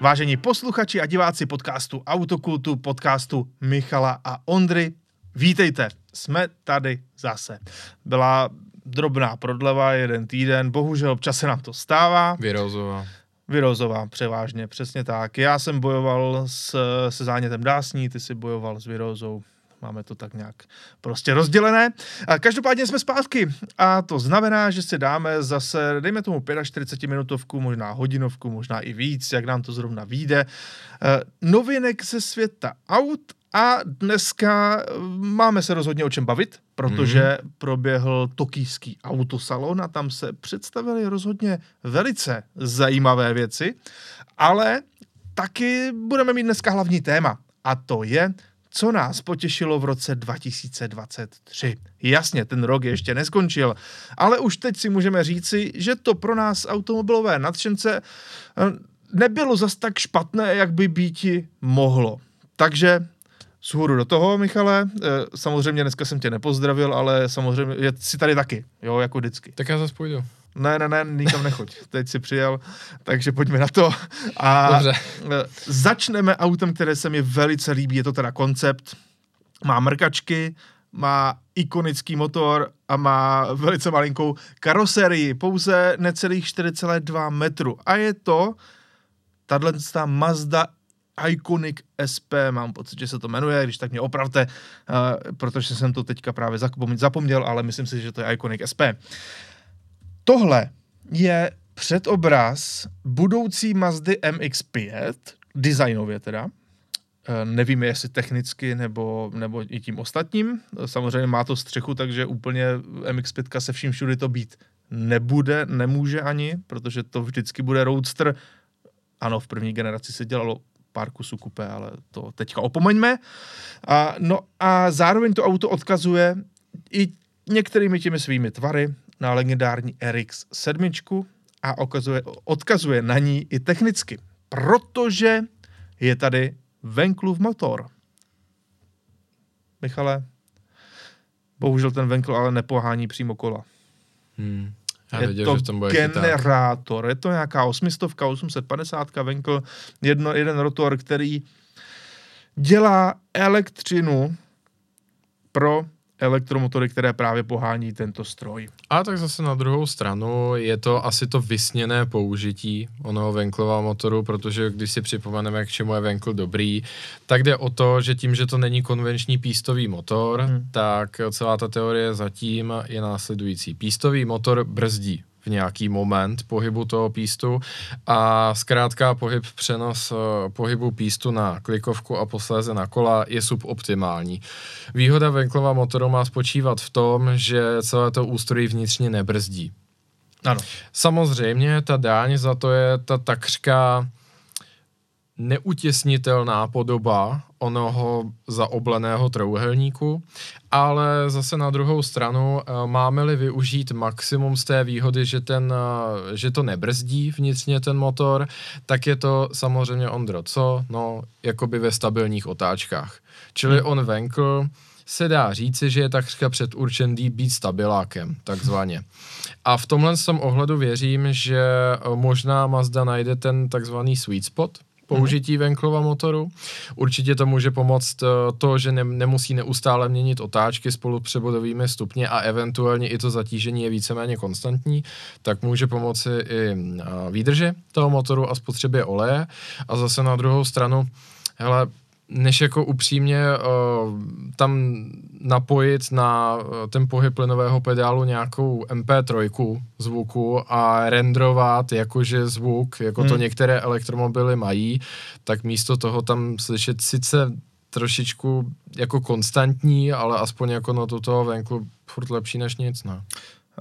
Vážení posluchači a diváci podcastu Autokultu, podcastu Michala a Ondry, vítejte, jsme tady zase. Byla drobná prodleva, jeden týden, bohužel občas se nám to stává. Vyrozová. Vyrozová, převážně, přesně tak. Já jsem bojoval s, se zánětem dásní, ty si bojoval s virozou máme to tak nějak prostě rozdělené. A každopádně jsme zpátky a to znamená, že si dáme zase, dejme tomu 45 minutovku, možná hodinovku, možná i víc, jak nám to zrovna vyjde. Eh, novinek ze světa aut a dneska eh, máme se rozhodně o čem bavit, protože mm. proběhl tokijský autosalon a tam se představily rozhodně velice zajímavé věci, ale taky budeme mít dneska hlavní téma a to je co nás potěšilo v roce 2023. Jasně, ten rok ještě neskončil, ale už teď si můžeme říci, že to pro nás automobilové nadšence eh, nebylo zas tak špatné, jak by býti mohlo. Takže Suhuru do toho, Michale. Eh, samozřejmě dneska jsem tě nepozdravil, ale samozřejmě jsi tady taky, jo, jako vždycky. Tak já zase půjdu. Ne, ne, ne, nikam nechoď. Teď si přijel, takže pojďme na to. A Dobře. Eh, začneme autem, které se mi velice líbí, je to teda koncept. Má mrkačky, má ikonický motor a má velice malinkou karoserii, pouze necelých 4,2 metru. A je to tahle Mazda Iconic SP, mám pocit, že se to jmenuje, když tak mě opravte, uh, protože jsem to teďka právě zapomněl, ale myslím si, že to je Iconic SP. Tohle je předobraz budoucí Mazdy MX-5, designově teda, eh, Nevíme, jestli technicky nebo, nebo i tím ostatním. Samozřejmě má to střechu, takže úplně MX-5 se vším všude to být nebude, nemůže ani, protože to vždycky bude Roadster. Ano, v první generaci se dělalo pár kusů kupé, ale to teďka opomeňme. A, no a zároveň to auto odkazuje i některými těmi svými tvary na legendární RX 7 a okazuje, odkazuje na ní i technicky, protože je tady Venklův motor. Michale, bohužel ten Venkl ale nepohání přímo kola. Hmm. Já je věděl, to že tam bude generátor, chyták. je to nějaká 800, 850 Venkl, jedno, jeden rotor, který dělá elektřinu pro elektromotory, které právě pohání tento stroj. A tak zase na druhou stranu je to asi to vysněné použití onoho Venklova motoru, protože když si připomeneme, k čemu je Venkl dobrý, tak jde o to, že tím, že to není konvenční pístový motor, hmm. tak celá ta teorie zatím je následující. Pístový motor brzdí nějaký moment pohybu toho pístu a zkrátka pohyb, přenos uh, pohybu pístu na klikovku a posléze na kola je suboptimální. Výhoda Venklova motoru má spočívat v tom, že celé to ústrojí vnitřně nebrzdí. Ano. Samozřejmě ta dáň za to je ta takřka neutěsnitelná podoba onoho zaobleného trouhelníku, ale zase na druhou stranu eh, máme-li využít maximum z té výhody, že, ten, eh, že to nebrzdí vnitřně ten motor, tak je to samozřejmě Ondro, co? No, jakoby ve stabilních otáčkách. Čili hmm. on venkl se dá říci, že je takřka předurčený být stabilákem, takzvaně. A v tomhle tom ohledu věřím, že eh, možná Mazda najde ten takzvaný sweet spot, použití mm-hmm. Venklova motoru. Určitě to může pomoct eh, to, že ne, nemusí neustále měnit otáčky spolu přebodovými stupně a eventuálně i to zatížení je víceméně konstantní, tak může pomoci i eh, výdrže toho motoru a spotřebě oleje. A zase na druhou stranu, hele, než jako upřímně uh, tam napojit na uh, ten pohyb plynového pedálu nějakou MP3 zvuku a rendrovat jakože zvuk, jako hmm. to některé elektromobily mají, tak místo toho tam slyšet sice trošičku jako konstantní, ale aspoň jako na to toho venku furt lepší než nic, no.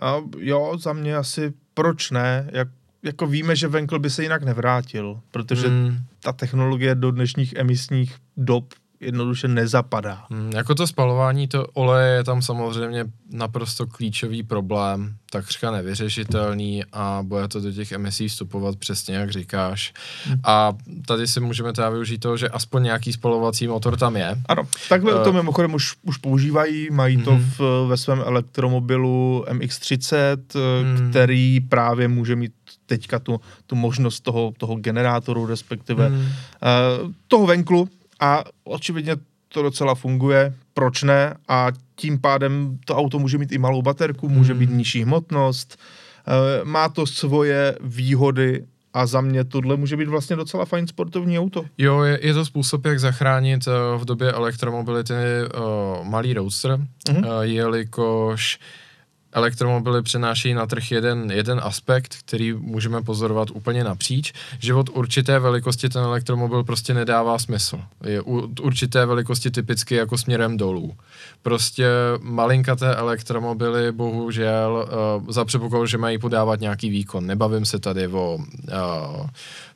A jo, za mě asi proč ne, jak jako víme, že Venkl by se jinak nevrátil, protože hmm. ta technologie do dnešních emisních dob jednoduše nezapadá. Hmm, jako to spalování, to oleje je tam samozřejmě naprosto klíčový problém, takřka nevyřešitelný a bude to do těch emisí vstupovat přesně, jak říkáš. Hmm. A tady si můžeme teda využít toho, že aspoň nějaký spalovací motor tam je. Ano, takhle uh, to mimochodem už, už používají, mají to hmm. v, ve svém elektromobilu MX-30, hmm. který právě může mít teďka tu, tu možnost toho, toho generátoru, respektive hmm. uh, toho venklu a očividně to docela funguje, proč ne? A tím pádem to auto může mít i malou baterku, může hmm. být nižší hmotnost, uh, má to svoje výhody a za mě tohle může být vlastně docela fajn sportovní auto. Jo, je, je to způsob, jak zachránit uh, v době elektromobility uh, malý roadster, mm-hmm. uh, jelikož elektromobily přenášejí na trh jeden, jeden aspekt, který můžeme pozorovat úplně napříč, od určité velikosti ten elektromobil prostě nedává smysl. Je u určité velikosti typicky jako směrem dolů. Prostě malinkaté elektromobily, bohužel, uh, za předpokladu, že mají podávat nějaký výkon. Nebavím se tady o uh,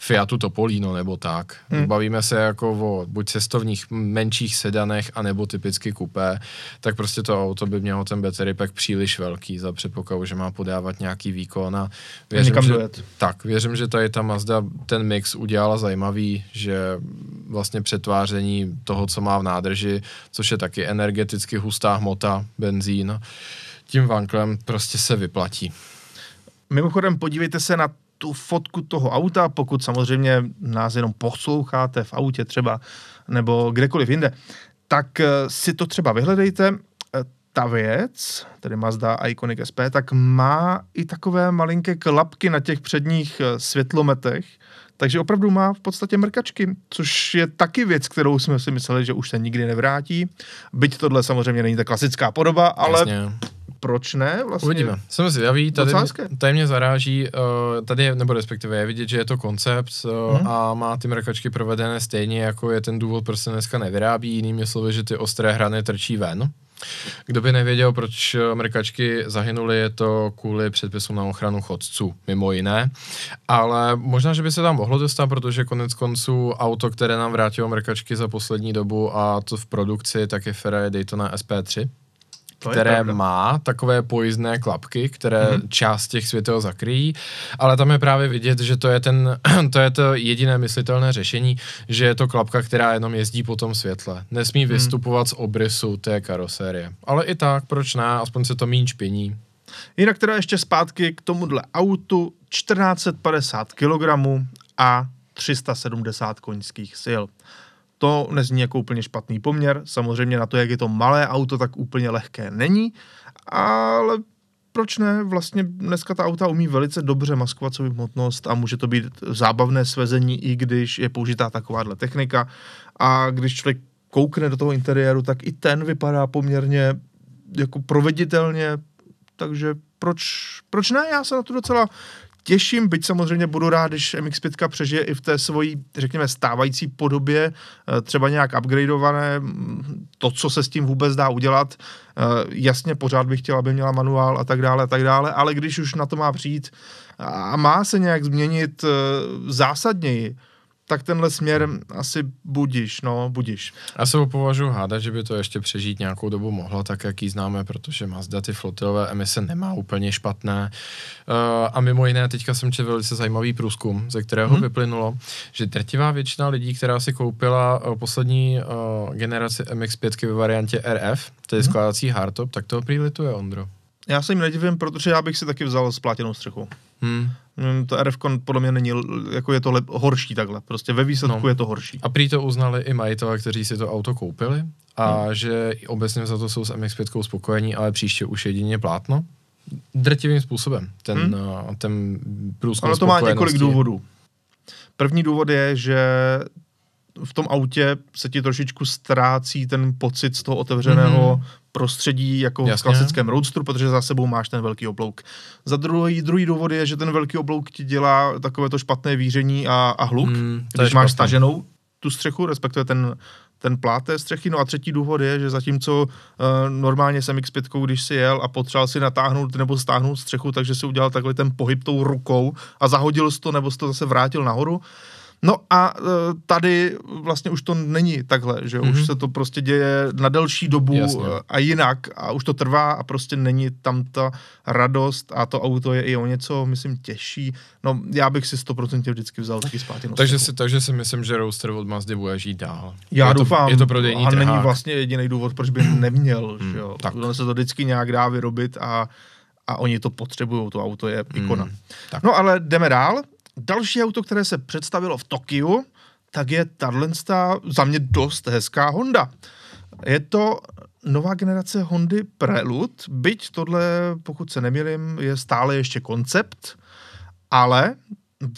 Fiatu Topolino nebo tak. Hmm. Bavíme se jako o buď cestovních menších sedanech, anebo typicky kupé, tak prostě to auto by mělo ten battery pack příliš velký za předpokladu, že má podávat nějaký výkon a věřím, že, tak, věřím, že tady ta Mazda ten mix udělala zajímavý, že vlastně přetváření toho, co má v nádrži, což je taky energeticky hustá hmota, benzín, tím vanklem prostě se vyplatí. Mimochodem podívejte se na tu fotku toho auta, pokud samozřejmě nás jenom posloucháte v autě třeba, nebo kdekoliv jinde, tak eh, si to třeba vyhledejte. Eh, ta věc, tedy Mazda Iconic SP, tak má i takové malinké klapky na těch předních eh, světlometech, takže opravdu má v podstatě mrkačky, což je taky věc, kterou jsme si mysleli, že už se nikdy nevrátí. Byť tohle samozřejmě není ta klasická podoba, ale Jasně proč ne? Vlastně Uvidíme. Jsem zvědavý, tady, tady mě zaráží, uh, tady, nebo respektive je vidět, že je to koncept hmm. a má ty mrkačky provedené stejně, jako je ten důvod, proč se dneska nevyrábí, jinými slovy, že ty ostré hrany trčí ven. Kdo by nevěděl, proč mrkačky zahynuly, je to kvůli předpisům na ochranu chodců, mimo jiné. Ale možná, že by se tam mohlo dostat, protože konec konců auto, které nám vrátilo mrkačky za poslední dobu a to v produkci, tak je Ferrari Daytona SP3 které má takové pojízdné klapky, které mm-hmm. část těch světel zakryjí, ale tam je právě vidět, že to je, ten, to je to jediné myslitelné řešení, že je to klapka, která jenom jezdí po tom světle. Nesmí mm. vystupovat z obrysu té karosérie. Ale i tak, proč ne, aspoň se to míň špiní. Jinak teda ještě zpátky k tomuhle autu 1450 kg a 370 koňských sil. To nezní jako úplně špatný poměr. Samozřejmě na to, jak je to malé auto, tak úplně lehké není, ale proč ne? Vlastně dneska ta auta umí velice dobře maskovat svou hmotnost a může to být zábavné svezení, i když je použitá takováhle technika. A když člověk koukne do toho interiéru, tak i ten vypadá poměrně jako proveditelně, takže proč, proč ne? Já se na to docela těším, byť samozřejmě budu rád, když MX-5 přežije i v té svojí, řekněme, stávající podobě, eh, třeba nějak upgradeované, to, co se s tím vůbec dá udělat. Eh, jasně, pořád bych chtěl, aby měla manuál a tak dále, a tak dále, ale když už na to má přijít a má se nějak změnit eh, zásadněji, tak tenhle směr asi budíš, no, budíš. Já se považuji hádat, že by to ještě přežít nějakou dobu mohlo, tak jak ji známe, protože Mazda ty flotilové emise nemá úplně špatné. Uh, a mimo jiné, teďka jsem četl velice zajímavý průzkum, ze kterého hmm. vyplynulo, že drtivá většina lidí, která si koupila uh, poslední uh, generaci MX-5 ve variantě RF, tedy hmm. skládací hardtop, tak to prý lituje, Ondro. Já se jim nedivím, protože já bych si taky vzal splátěnou střechu. Hmm. Mm, to RF podle mě není, jako je to lep, horší takhle, prostě ve výsledku no. je to horší. A prý to uznali i majitelé, kteří si to auto koupili a hmm. že obecně za to jsou s MX-5 spokojení, ale příště už jedině plátno. Drtivým způsobem, ten, hmm. uh, ten průzkum Ale to má několik důvodů. První důvod je, že v tom autě se ti trošičku ztrácí ten pocit z toho otevřeného mm-hmm. prostředí jako Jasně. v klasickém roadstru, protože za sebou máš ten velký oblouk. Za druhý, druhý důvod je, že ten velký oblouk ti dělá takové to špatné víření a, a hluk, mm, když máš staženou tu střechu, respektive ten, ten plát té střechy. No a třetí důvod je, že zatímco uh, normálně jsem X5, když si jel a potřeboval si natáhnout nebo stáhnout střechu, takže si udělal takhle ten pohyb tou rukou a zahodil to nebo jsi to zase vrátil nahoru, No a e, tady vlastně už to není takhle, že mm-hmm. už mhm. se to prostě děje na delší dobu Jasně. a jinak a už to trvá a prostě není tam ta radost a to auto je i o něco, myslím, těžší. No já bych si 100% vždycky vzal taky zpátky. Takže si, takže si myslím, že Roadster od Mazdy bude žít dál. Já je doufám. To, je to prodejní A není vlastně jediný důvod, proč by neměl. že jo. Tak. Ono se to vždycky nějak dá vyrobit a a oni to potřebují, to auto je ikona. Hmm, tak. No ale jdeme dál. Další auto, které se představilo v Tokiu, tak je tahle za mě dost hezká Honda. Je to nová generace Hondy Prelude, byť tohle, pokud se nemýlím, je stále ještě koncept, ale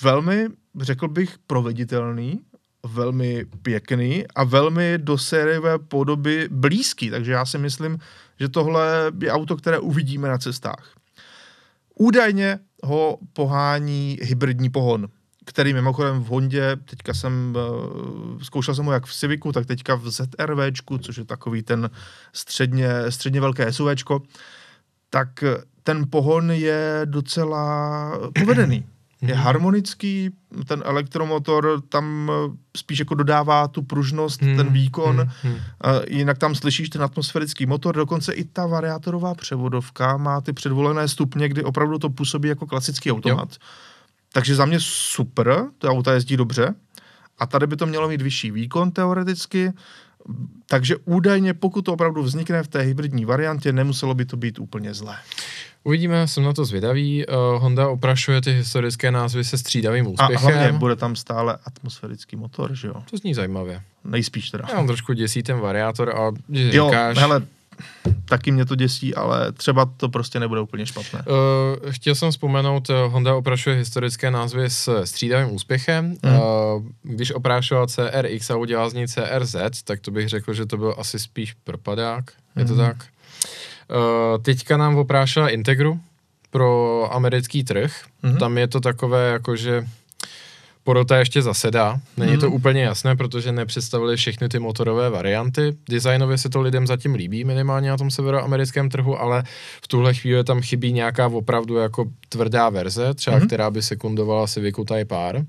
velmi, řekl bych, proveditelný, velmi pěkný a velmi do sériové podoby blízký, takže já si myslím, že tohle je auto, které uvidíme na cestách. Údajně ho pohání hybridní pohon, který mimochodem v Hondě, teďka jsem, uh, zkoušel jsem ho jak v Civicu, tak teďka v ZRVčku, což je takový ten středně, středně velké SUVčko, tak ten pohon je docela povedený. Je harmonický, ten elektromotor tam spíš jako dodává tu pružnost, hmm, ten výkon, hmm, hmm. jinak tam slyšíš ten atmosférický motor, dokonce i ta variátorová převodovka má ty předvolené stupně, kdy opravdu to působí jako klasický automat. Jo. Takže za mě super, to auta jezdí dobře a tady by to mělo mít vyšší výkon teoreticky, takže údajně, pokud to opravdu vznikne v té hybridní variantě, nemuselo by to být úplně zlé. Uvidíme, jsem na to zvědavý. Uh, Honda oprašuje ty historické názvy se střídavým úspěchem. A hlavně bude tam stále atmosférický motor, že jo? To zní zajímavě. Nejspíš teda. Já mám trošku děsí ten variátor a když jo, říkáš... hele, taky mě to děsí, ale třeba to prostě nebude úplně špatné. Uh, chtěl jsem vzpomenout, uh, Honda oprašuje historické názvy s střídavým úspěchem. Mm. Uh, když oprášoval CRX a udělal z ní CRZ, tak to bych řekl, že to byl asi spíš propadák. Je to mm. tak? Uh, teďka nám oprášela Integru pro americký trh. Mm. Tam je to takové, jakože porota ještě zasedá. Není hmm. to mhm. úplně jasné, protože nepředstavili všechny ty motorové varianty. Designově se to lidem zatím líbí, minimálně na tom severoamerickém trhu, ale v tuhle chvíli tam chybí nějaká opravdu jako tvrdá verze, třeba hmm. která by sekundovala Civicu Type R.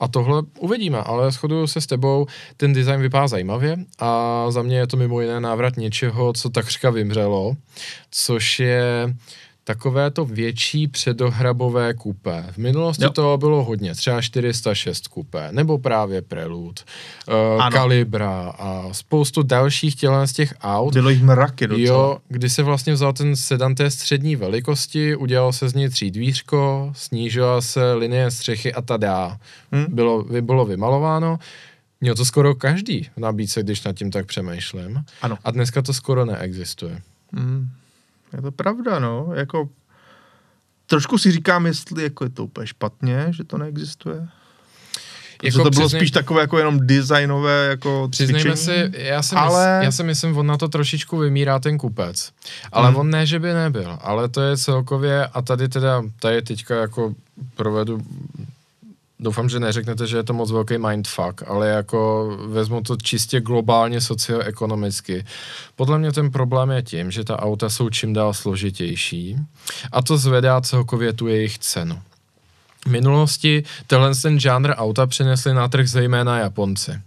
A tohle uvidíme, ale shoduju se s tebou, ten design vypadá zajímavě a za mě je to mimo jiné návrat něčeho, co takřka vymřelo, což je takové to větší předohrabové kupé. V minulosti jo. toho bylo hodně, třeba 406 kupé, nebo právě Prelude, uh, Calibra a spoustu dalších tělen z těch aut. Bylo jich mraky docela. Jo, kdy se vlastně vzal ten sedan té střední velikosti, udělal se z něj třídvířko, snížila se linie střechy a tada. Hmm. Bylo, bylo vymalováno. Měl to skoro každý v nabídce, když nad tím tak přemýšlím. Ano. A dneska to skoro neexistuje. Hmm. Je to pravda, no. Jako, trošku si říkám, jestli jako je to úplně špatně, že to neexistuje. Jako to bylo přiznej... spíš takové jako jenom designové jako Přiznejme si, já si, ale... mysl, já si myslím, on na to trošičku vymírá ten kupec. Ale hmm. on ne, že by nebyl, ale to je celkově, a tady teda, tady teďka jako provedu doufám, že neřeknete, že je to moc velký mindfuck, ale jako vezmu to čistě globálně socioekonomicky. Podle mě ten problém je tím, že ta auta jsou čím dál složitější a to zvedá celkově tu jejich cenu. V minulosti tenhle ten žánr auta přinesli na trh zejména Japonci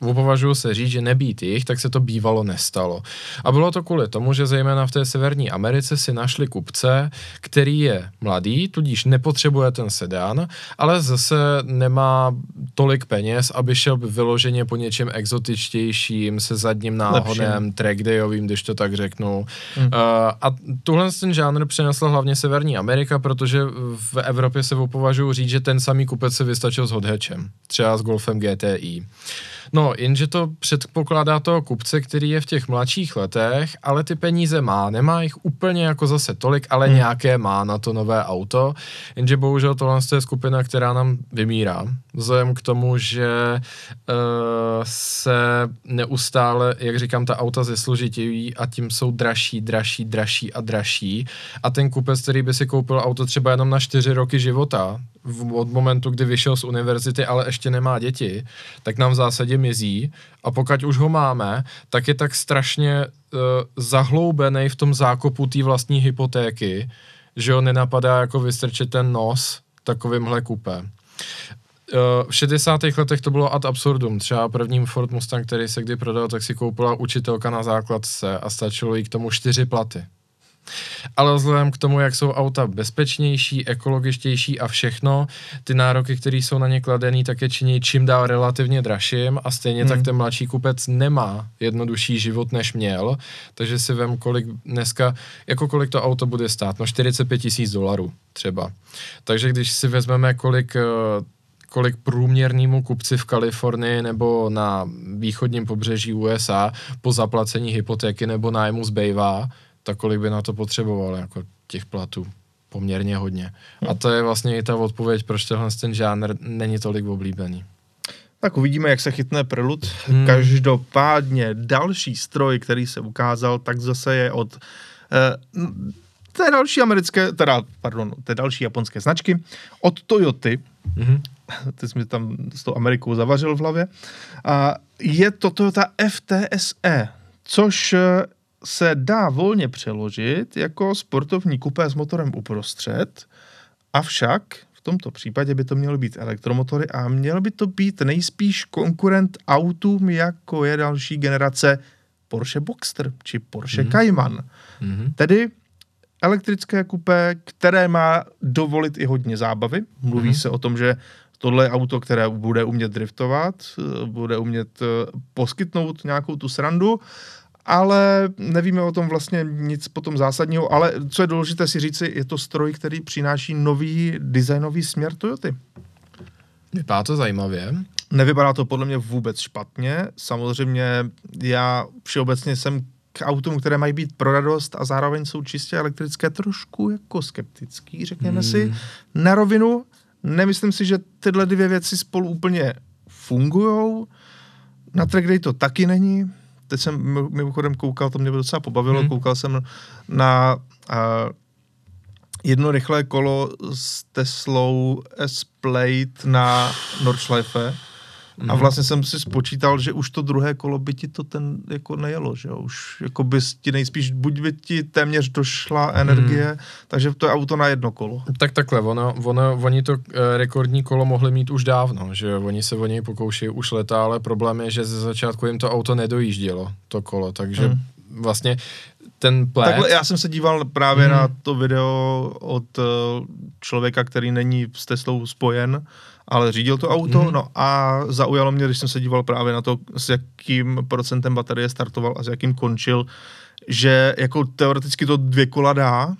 považuji se říct, že nebýt jich, tak se to bývalo nestalo. A bylo to kvůli tomu, že zejména v té Severní Americe si našli kupce, který je mladý, tudíž nepotřebuje ten sedán, ale zase nemá tolik peněz, aby šel vyloženě po něčem exotičtějším, se zadním náhodem, trackdayovým, když to tak řeknu. Hmm. Uh, a tuhle ten žánr přinesla hlavně Severní Amerika, protože v Evropě se považuji říct, že ten samý kupec se vystačil s Hodhečem, třeba s Golfem GTI. No, jenže to předpokládá toho kupce, který je v těch mladších letech, ale ty peníze má. Nemá jich úplně jako zase tolik, ale hmm. nějaké má na to nové auto. Jenže bohužel tohle je skupina, která nám vymírá. Vzhledem k tomu, že uh, se neustále, jak říkám, ta auta zesložitějí a tím jsou dražší, dražší, dražší a dražší. A ten kupec, který by si koupil auto třeba jenom na čtyři roky života, v, od momentu, kdy vyšel z univerzity, ale ještě nemá děti, tak nám v zásadě mizí a pokud už ho máme, tak je tak strašně uh, zahloubený v tom zákopu té vlastní hypotéky, že ho nenapadá jako vystrčit ten nos takovýmhle kupé. Uh, v 60. letech to bylo ad absurdum. Třeba prvním Ford Mustang, který se kdy prodal, tak si koupila učitelka na základce a stačilo jí k tomu čtyři platy. Ale vzhledem k tomu, jak jsou auta bezpečnější, ekologičtější a všechno, ty nároky, které jsou na ně kladený, tak je činí čím dál relativně dražším a stejně hmm. tak ten mladší kupec nemá jednodušší život, než měl, takže si vem, kolik dneska, jako kolik to auto bude stát, no 45 tisíc dolarů třeba. Takže když si vezmeme, kolik eh, kolik průměrnému kupci v Kalifornii nebo na východním pobřeží USA po zaplacení hypotéky nebo nájmu zbývá, tak kolik by na to potřeboval jako těch platů. Poměrně hodně. A to je vlastně i ta odpověď, proč tenhle ten žánr není tolik oblíbený. Tak uvidíme, jak se chytne Prelud. Hmm. Každopádně další stroj, který se ukázal, tak zase je od eh, té další americké, teda, pardon, té další japonské značky, od Toyoty. Hmm. Ty jsi mi tam s tou Amerikou zavařil v hlavě. A je to Toyota FTSE, což eh, se dá volně přeložit jako sportovní kupé s motorem uprostřed, avšak v tomto případě by to mělo být elektromotory a měl by to být nejspíš konkurent autům, jako je další generace Porsche Boxster či Porsche mm. Cayman. Mm-hmm. Tedy elektrické kupé, které má dovolit i hodně zábavy. Mluví mm-hmm. se o tom, že tohle je auto, které bude umět driftovat, bude umět eh, poskytnout nějakou tu srandu ale nevíme o tom vlastně nic potom zásadního, ale co je důležité si říci, je to stroj, který přináší nový designový směr Toyoty. Vypadá to zajímavě. Nevypadá to podle mě vůbec špatně. Samozřejmě já všeobecně jsem k autům, které mají být pro radost a zároveň jsou čistě elektrické, trošku jako skeptický, řekněme hmm. si. Na rovinu, nemyslím si, že tyhle dvě věci spolu úplně fungují. Na track day to taky není teď jsem mimochodem koukal, to mě docela pobavilo, hmm. koukal jsem na uh, jedno rychlé kolo s Teslou S-Plate na Nordschleife a mhm. vlastně jsem si spočítal, že už to druhé kolo by ti to ten jako nejelo, že jo? Už jako by ti nejspíš, buď by ti téměř došla energie, hmm. takže to je auto na jedno kolo. Tak takhle, ono, ono, oni to eh, rekordní kolo mohli mít už dávno, že oni se o něj pokouší už leta, ale problém je, že ze začátku jim to auto nedojíždělo, to kolo, takže hmm. vlastně ten plét. Takhle, já jsem se díval právě hmm. na to video od uh, člověka, který není s Teslou spojen ale řídil to auto, mm-hmm. no a zaujalo mě, když jsem se díval právě na to, s jakým procentem baterie startoval a s jakým končil, že jako teoreticky to dvě kola dá,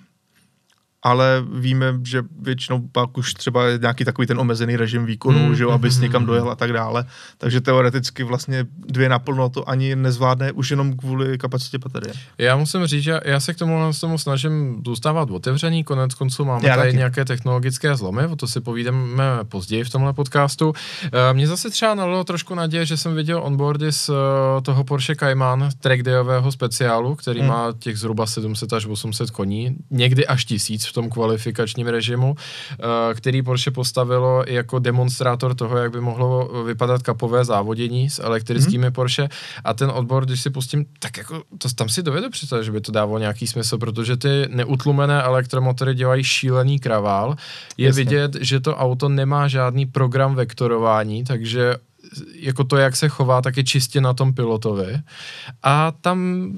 ale víme, že většinou pak už třeba je nějaký takový ten omezený režim výkonu, mm, že jo, abys mm, někam dojel a tak dále. Takže teoreticky vlastně dvě naplno to ani nezvládne už jenom kvůli kapacitě baterie. Já musím říct, že já se k tomu, tomu snažím zůstávat otevřený, konec konců máme já tady taky. nějaké technologické zlomy, o to si povídáme později v tomhle podcastu. Eh, mě zase třeba nalilo trošku naděje, že jsem viděl onboardy z eh, toho Porsche Cayman trackdayového speciálu, který mm. má těch zhruba 700 až 800 koní, někdy až tisíc v tom kvalifikačním režimu, eh, který Porsche postavilo jako demonstrátor toho, jak by mohlo vypadat kapové závodění s elektrickými hmm. Porsche. A ten odbor, když si pustím, tak jako to, tam si dovedu představit, že by to dávalo nějaký smysl, protože ty neutlumené elektromotory dělají šílený kravál. Je Jasně. vidět, že to auto nemá žádný program vektorování, takže jako to, jak se chová, tak je čistě na tom pilotovi. A tam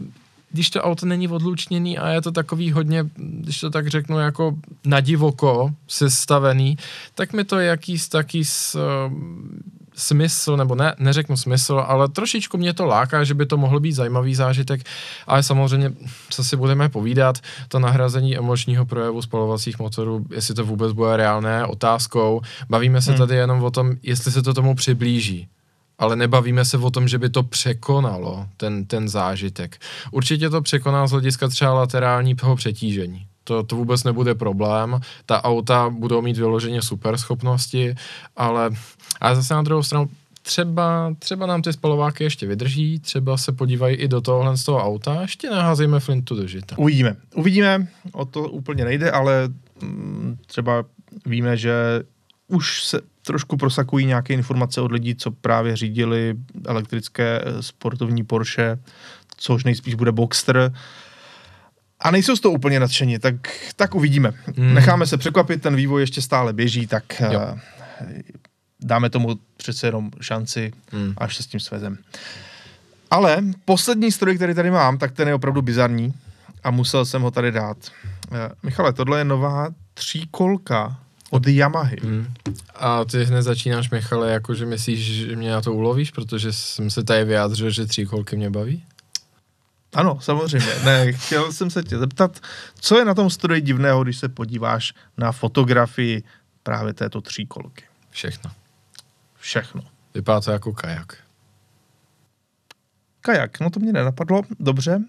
když to auto není odlučněný a je to takový hodně, když to tak řeknu, jako na divoko sestavený, tak mi to jakýs taký s, uh, smysl, nebo ne, neřeknu smysl, ale trošičku mě to láká, že by to mohl být zajímavý zážitek, ale samozřejmě, co si budeme povídat, to nahrazení emočního projevu spalovacích motorů, jestli to vůbec bude reálné, otázkou. Bavíme se hmm. tady jenom o tom, jestli se to tomu přiblíží ale nebavíme se o tom, že by to překonalo ten, ten zážitek. Určitě to překoná z hlediska třeba laterálního přetížení. To, to vůbec nebude problém. Ta auta budou mít vyloženě super schopnosti, ale, ale zase na druhou stranu třeba, třeba nám ty spalováky ještě vydrží, třeba se podívají i do tohohle z toho auta, ještě naházejme flintu do žita. Uvidíme. Uvidíme, o to úplně nejde, ale mm, třeba víme, že už se trošku prosakují nějaké informace od lidí, co právě řídili elektrické eh, sportovní Porsche, což nejspíš bude Boxster. A nejsou z toho úplně nadšení, tak, tak uvidíme. Hmm. Necháme se překvapit, ten vývoj ještě stále běží, tak jo. Uh, dáme tomu přece jenom šanci, hmm. až se s tím svezem. Ale poslední stroj, který tady mám, tak ten je opravdu bizarní. a musel jsem ho tady dát. Eh, Michale, tohle je nová tříkolka od Yamahy. Hmm. A ty hned začínáš, Michale, jako že myslíš, že mě na to ulovíš, protože jsem se tady vyjádřil, že tři kolky mě baví? Ano, samozřejmě. Ne, chtěl jsem se tě zeptat, co je na tom stroji divného, když se podíváš na fotografii právě této tříkolky. Všechno. Všechno. Vypadá to jako kajak. Kajak, no to mě nenapadlo, dobře.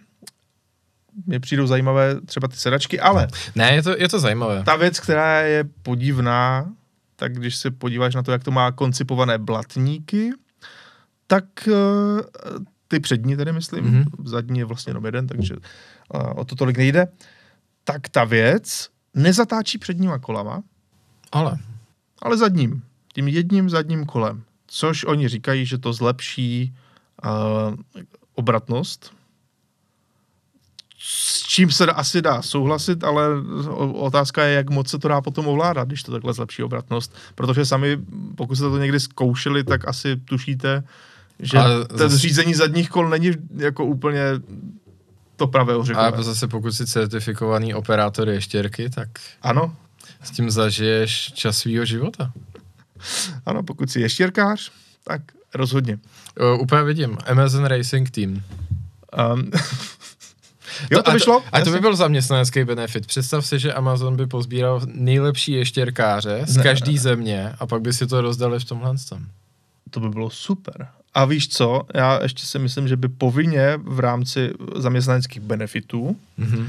Mně přijdou zajímavé třeba ty sedačky, ale Ne, je to, je to zajímavé. ta věc, která je podivná, tak když se podíváš na to, jak to má koncipované blatníky, tak eh, ty přední tedy myslím, Mhm. mm-hmm. zadní je vlastně jenom jeden, takže uh, o to tolik nejde, tak ta věc nezatáčí předníma kolama, Ale ale zadním, tím jedním zadním kolem, což oni říkají, že to zlepší uh, obratnost, s čím se asi dá souhlasit, ale otázka je, jak moc se to dá potom ovládat, když to takhle zlepší obratnost. Protože sami, pokud jste to někdy zkoušeli, tak asi tušíte, že to zas- řízení zadních kol není jako úplně to pravé ořechové. a zase pokud jsi certifikovaný operátor ještěrky, tak Ano, s tím zažiješ čas svýho života. ano, pokud jsi ještěrkář, tak rozhodně. O, úplně vidím. Amazon Racing Team. Um, jo, to a by šlo. A to by byl zaměstnanecký benefit. Představ si, že Amazon by pozbíral nejlepší ještěrkáře z Ne. každé země a pak by si to rozdali v tomhle tom. To by bylo super. A víš co, já ještě si myslím, že by povinně v rámci zaměstnaneckých benefitů, Mhm.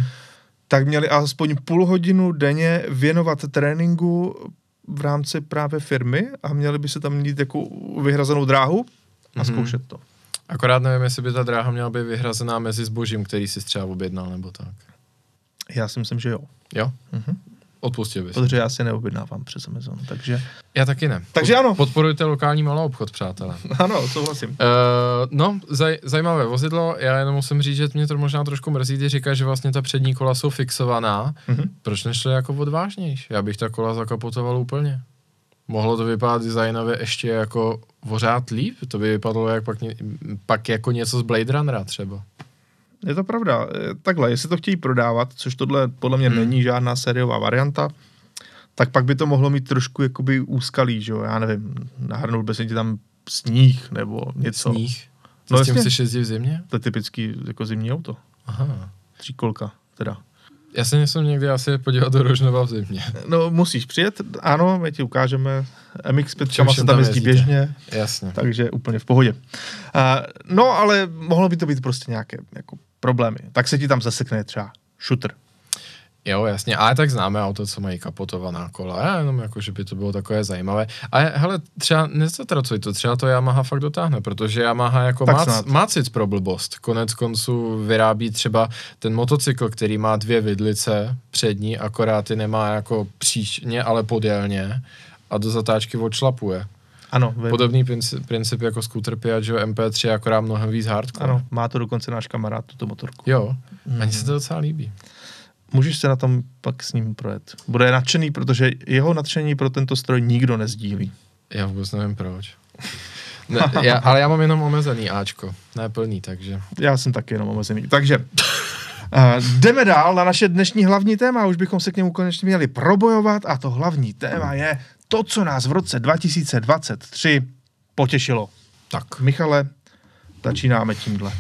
tak měli aspoň půl hodinu denně věnovat tréninku v rámci právě firmy a měli by se tam mít jako vyhrazenou dráhu a Mhm. zkoušet to. Akorát nevím, jestli by ta dráha měla být vyhrazená mezi zbožím, který si třeba objednal, nebo tak. Já si myslím, že jo. Jo? Mhm. Odpustil bys. Protože já si neobjednávám přes Amazon, takže Já taky ne. Takže ano. Podporujte lokální malou obchod, přátelé. ano, souhlasím. Uh, no, zaj, zajímavé vozidlo, já jenom musím říct, že mě to možná trošku mrzí, když říkáš, že vlastně ta přední kola jsou fixovaná. Mhm. Proč nešli jako odvážnější? Já bych ta kola zakapotoval úplně. Mohlo to vypadat designově ještě jako pořád líp, to by vypadalo jak pak, ně- pak jako něco z Blade Runnera třeba. Je to pravda. Eh, Takhle, jestli to chtějí prodávat, což tohle podle mě Hmm. není žádná sériová varianta, tak pak by to mohlo mít trošku jakoby úskalí, že jo, já nevím, nahrnout by se ti tam sníh nebo něco. Sníh. No No s tím jasně. chceš jezdit v zimě? To je typický jako zimní auto. Aha. Tříkolka, teda. Já se jsem někdy asi podívat do Rožnova v zimě. No, musíš přijet, ano, my ti ukážeme. MX5 Čím se všem tam tam jezdí běžně, Jasně. takže úplně v pohodě. Uh, no, ale mohlo by to být prostě nějaké jako problémy. Tak se ti tam zasekne třeba shooter. Jo, jasně, ale tak známe auto, co mají kapotovaná kola, já jenom jako, že by to bylo takové zajímavé. Ale hele, třeba nezatracuj to, třeba to Yamaha fakt dotáhne, protože Yamaha jako má, má cit pro blbost. Konec konců vyrábí třeba ten motocykl, který má dvě vidlice přední, akorát ty nemá jako příčně, ale podélně a do zatáčky odšlapuje. Ano, vím. Podobný princip, princip jako scooter Piaggio MP3, akorát mnohem víc hardcore. ano, má to dokonce náš kamarád, tuto motorku. Jo, mně se to docela líbí. Můžeš se na tom pak s ním projet. Bude nadšený, protože jeho nadšení pro tento stroj nikdo nezdílí. Já vůbec nevím proč. Ne, já, ale já mám jenom omezený Ačko, ne plný, takže. Já jsem taky jenom omezený. Takže uh, jdeme dál na naše dnešní hlavní téma. Už bychom se k němu konečně měli probojovat a to hlavní téma je to, co nás v roce 2023 potěšilo. Tak. Michale, začínáme tímhle.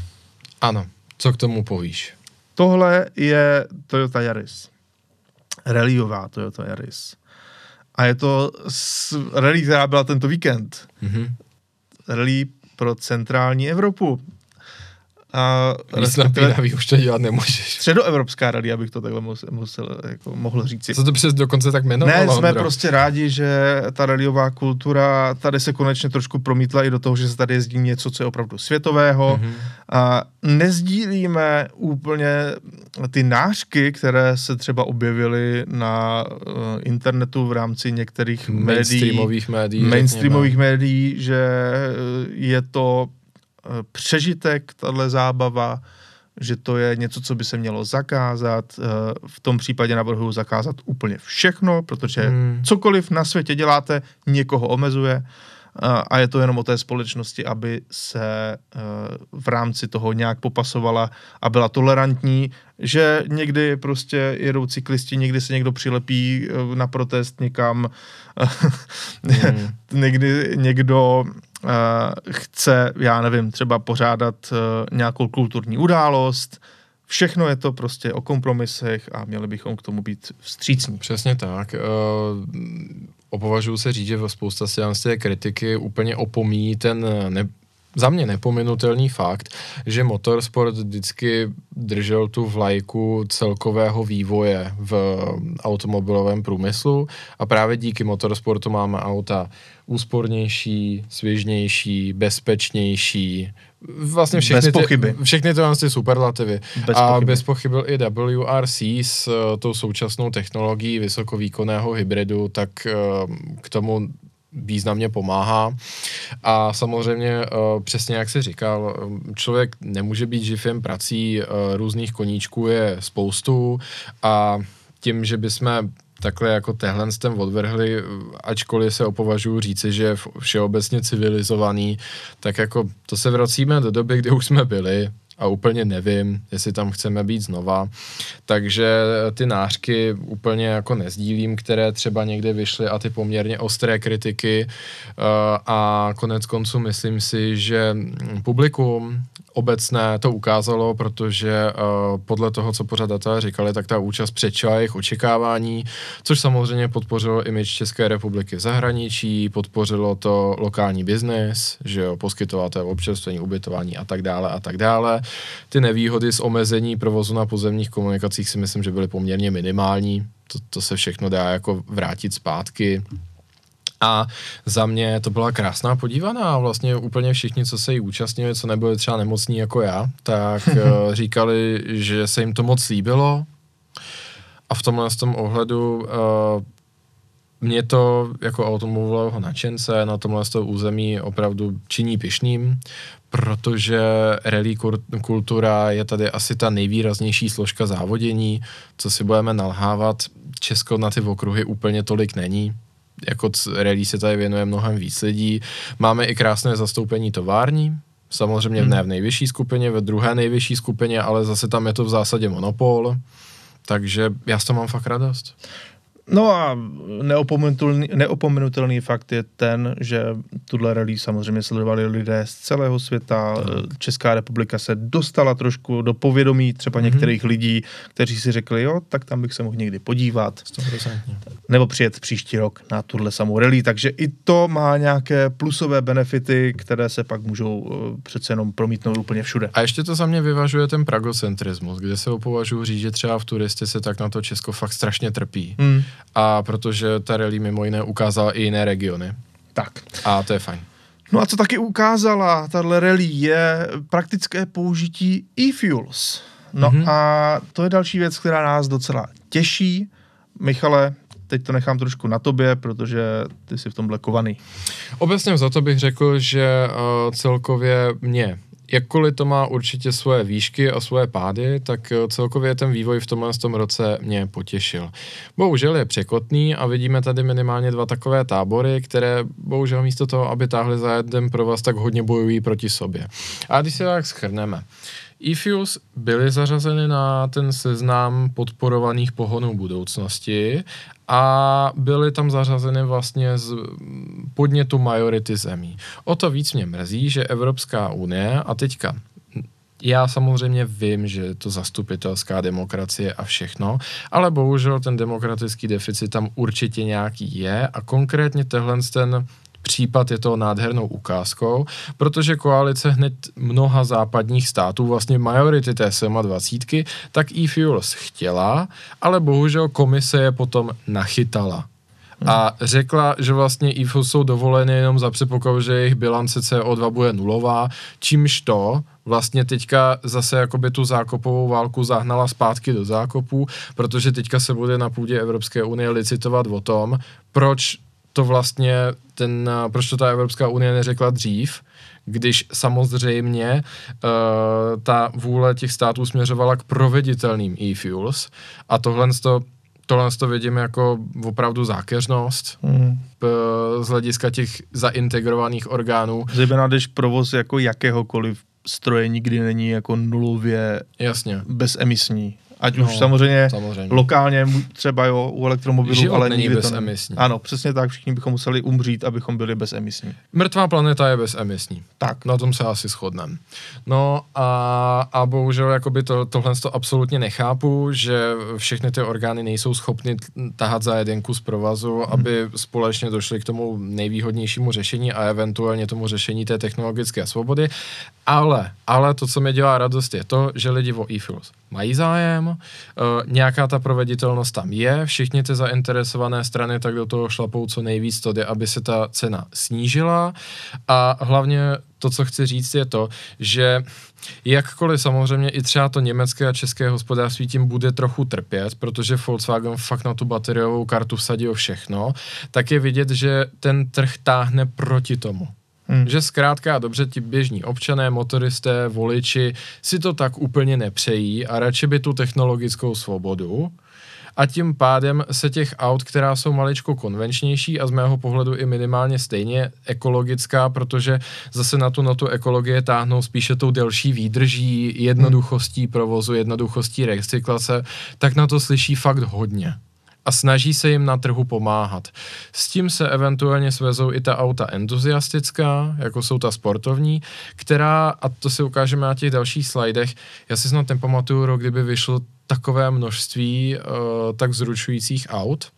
Ano, co k tomu povíš? Tohle je Toyota Yaris. Rallyová Toyota Yaris. A je to s rally, která byla tento víkend. Mhm. Rally pro centrální Evropu. A Víc napínavý už to dělat nemůžeš. středoevropská rally, abych to takhle musel, musel jako mohl říci. Co to přes dokonce tak jmenovalo? Ne, jsme Ondro? prostě rádi, že ta rallyová kultura tady se konečně trošku promítla i do toho, že se tady jezdí něco, co je opravdu světového. Mhm. Mm-hmm. A nezdílíme úplně ty nářky, které se třeba objevily na uh, internetu v rámci některých médií, Mainstreamových médií. mainstreamových médií, že eh, je to přežitek, tahle zábava, že to je něco, co by se mělo zakázat. Eh, V tom případě navrhuji zakázat úplně všechno, protože Hmm. cokoliv na světě děláte, někoho omezuje a je to jenom o té společnosti, aby se v rámci toho nějak popasovala a byla tolerantní, že někdy prostě jedou cyklisti, někdy se někdo přilepí na protest někam, hmm. někdy někdo chce, já nevím, třeba pořádat nějakou kulturní událost, Všechno je to prostě o kompromisech a měli bychom k tomu být vstřícní. Přesně tak. Uh, opovažuji se říct, že spousta z té kritiky úplně opomíjí ten ne, za mě nepominutelný fakt, že motorsport vždycky držel tu vlajku celkového vývoje v automobilovém průmyslu a právě díky motorsportu máme auta úspornější, svěžnější, bezpečnější, vlastně všechny, bez pochyby. Ty, všechny to ty superlativy. Bez a pochyby. bez pochyby i WRC s uh, tou současnou technologií vysokovýkonného hybridu, tak uh, k tomu významně pomáhá. A samozřejmě uh, přesně jak jsi říkal, člověk nemůže být živ jen prací, uh, různých koníčků je spoustu a tím, že bychom takhle jako tehle ten odvrhli, ačkoliv se opovažuji říci, že je všeobecně civilizovaný, tak jako to se vracíme do doby, kdy už jsme byli, a úplně nevím, jestli tam chceme být znova. Takže ty nářky úplně jako nezdílím, které třeba někde vyšly a ty poměrně ostré kritiky uh, a konec konců myslím si, že publikum obecné to ukázalo, protože uh, podle toho, co pořadatelé říkali, tak ta účast přečila jejich očekávání, což samozřejmě podpořilo image České republiky v zahraničí, podpořilo to lokální biznis, že jo, poskytovatel občerstvení, ubytování a tak dále a tak dále. Ty nevýhody z omezení provozu na pozemních komunikacích si myslím, že byly poměrně minimální. To, to se všechno dá jako vrátit zpátky. A za mě to byla krásná podívaná. Vlastně úplně všichni, co se jí účastnili, co nebyli třeba nemocní jako já, tak eh, říkali, že se jim to moc líbilo. A v tomhle z tom ohledu uh, mě to jako automobilového nadšence na tomhle z toho území opravdu činí pišným, protože rally kultura je tady asi ta nejvýraznější složka závodění, co si budeme nalhávat. Česko na ty okruhy úplně tolik není jako rally se tady věnuje mnohem víc lidí. Máme i krásné zastoupení tovární, samozřejmě hmm. ne v nejvyšší skupině, ve druhé nejvyšší skupině, ale zase tam je to v zásadě monopol, takže já s toho mám fakt radost. No a neopomenutelný, neopomenutelný fakt je ten, že tuhle rally samozřejmě sledovali lidé z celého světa. Tak. Česká republika se dostala trošku do povědomí třeba mm-hmm. některých lidí, kteří si řekli, jo, tak tam bych se mohl někdy podívat. 100%. Nebo přijet příští rok na tuhle samou rally. Takže i to má nějaké plusové benefity, které se pak můžou uh, přece jenom promítnout úplně všude. A ještě to za mě vyvažuje ten pragocentrismus, kde se opovažuji říct, že třeba v turistice tak na to Česko fakt strašně trpí. Mm a protože ta rally mimo jiné ukázala i jiné regiony. Tak. A to je fajn. No a co taky ukázala tahle rally je praktické použití e-fuels. No mm-hmm. a to je další věc, která nás docela těší. Michale, teď to nechám trošku na tobě, protože ty jsi v tomhle kovaný. Obecně za to bych řekl, že uh, celkově mě jakkoliv to má určitě svoje výšky a svoje pády, tak eh, celkově ten vývoj v tomhle tom roce mě potěšil. Bohužel je překotný a vidíme tady minimálně dva takové tábory, které bohužel místo toho, aby táhli za jeden pro vás, tak hodně bojují proti sobě. A když se tak schrneme, E-Fuels byly zařazeny na ten seznam podporovaných pohonů budoucnosti a byly tam zařazeny vlastně z podnětu majority zemí. O to víc mě mrzí, že Evropská unie a teďka já samozřejmě vím, že je to zastupitelská demokracie a všechno, ale bohužel ten demokratický deficit tam určitě nějaký je a konkrétně tenhle ten případ je to nádhernou ukázkou, protože koalice hned mnoha západních států, vlastně majority té 27, tak e-fuels chtěla, ale bohužel komise je potom nachytala. A řekla, že vlastně IFO jsou dovoleny jenom za předpokladu, že jejich bilance CO2 bude nulová, čímž to vlastně teďka zase jakoby tu zákopovou válku zahnala zpátky do zákopů, protože teďka se bude na půdě Evropské unie licitovat o tom, proč to vlastně ten, proč to ta Evropská unie neřekla dřív, když samozřejmě uh, ta vůle těch států směřovala k proveditelným e-fuels a tohle to tohle to vidím jako opravdu zákeřnost Hmm. p- z hlediska těch zaintegrovaných orgánů. Zejména když provoz jako jakéhokoliv stroje nikdy není jako nulově Jasně, bezemisní. Ať No, už samozřejmě samozřejmě. lokálně třeba jo, u elektromobilů, Život ale není bezemisní. Ano, přesně tak, všichni bychom museli umřít, abychom byli bezemisní. Mrtvá planeta je bezemisní. Tak. Na tom se asi shodneme. No a, a bohužel jakoby to, tohle to absolutně nechápu, že všechny ty orgány nejsou schopny tahat za jeden kus provazu, aby společně došli k tomu nejvýhodnějšímu řešení a eventuálně tomu řešení té technologické svobody. Ale, ale to, co mi dělá radost, je to, že lidi o e-fuels mají zájem, uh, nějaká ta proveditelnost tam je, všichni ty zainteresované strany tak do toho šlapou co nejvíc to jde, aby se ta cena snížila. A hlavně to, co chci říct, je to, že jakkoliv samozřejmě i třeba to německé a české hospodářství tím bude trochu trpět, protože Volkswagen fakt na tu bateriovou kartu vsadil všechno, tak je vidět, že ten trh táhne proti tomu. Hmm. Že zkrátka a dobře ti běžní občané, motoristé, voliči si to tak úplně nepřejí a radši by tu technologickou svobodu a tím pádem se těch aut, která jsou maličko konvenčnější a z mého pohledu i minimálně stejně ekologická, protože zase na tu notu ekologie táhnou spíše tou delší výdrží, jednoduchostí provozu, jednoduchostí recyklace, tak na to slyší fakt hodně a snaží se jim na trhu pomáhat. S tím se eventuálně svezou i ta auta entuziastická, jako jsou ta sportovní, která, a to si ukážeme na těch dalších slajdech, já si snad nepamatuju rok, kdyby vyšlo takové množství uh, tak zručujících aut,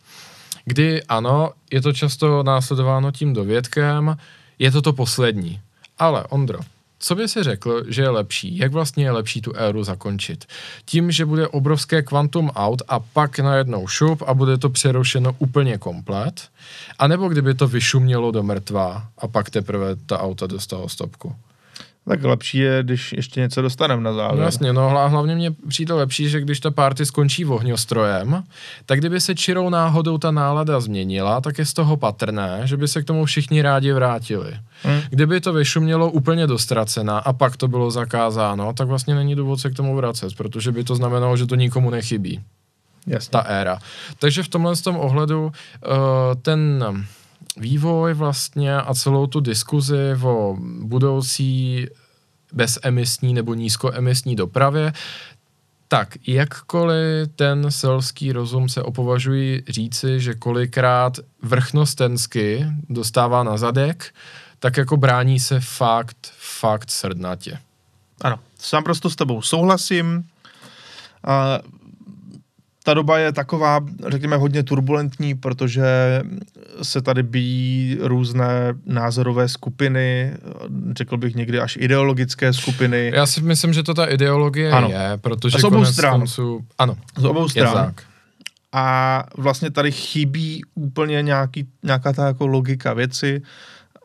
kdy ano, je to často následováno tím dovědkem, je to to poslední. Ale Ondro, co by si řekl, že je lepší? Jak vlastně je lepší tu éru zakončit? Tím, že bude obrovské kvantum aut a pak najednou šup a bude to přerušeno úplně komplet? A nebo kdyby to vyšumělo do mrtva a pak teprve ta auta dostalo stopku? Tak lepší je, když ještě něco dostaneme na závěr. No jasně, no hla- hlavně mně přijde lepší, že když ta party skončí ohňostrojem, tak kdyby se čirou náhodou ta nálada změnila, tak je z toho patrné, že by se k tomu všichni rádi vrátili. Hmm. Kdyby to vyšumělo úplně do ztracena a pak to bylo zakázáno, tak vlastně není důvod se k tomu vracet, protože by to znamenalo, že to nikomu nechybí Jasně. ta éra. Takže v tomhle tom ohledu uh, ten vývoj vlastně a celou tu diskuzi o budoucí bezemisní nebo nízkoemisní dopravě, tak jakkoliv ten selský rozum se opovažují říci, že kolikrát vrchnostensky dostává na zadek, tak jako brání se fakt, fakt srdnatě. Ano, sám prostě s tebou souhlasím. A ta doba je taková, řekněme, hodně turbulentní, protože se tady bíjí různé názorové skupiny, řekl bych někdy až ideologické skupiny. Já si myslím, že to ta ideologie Ano. je, protože A z obou konec stran. konců, ano, Z obou je stran. tak. A vlastně tady chybí úplně nějaký, nějaká ta jako logika věci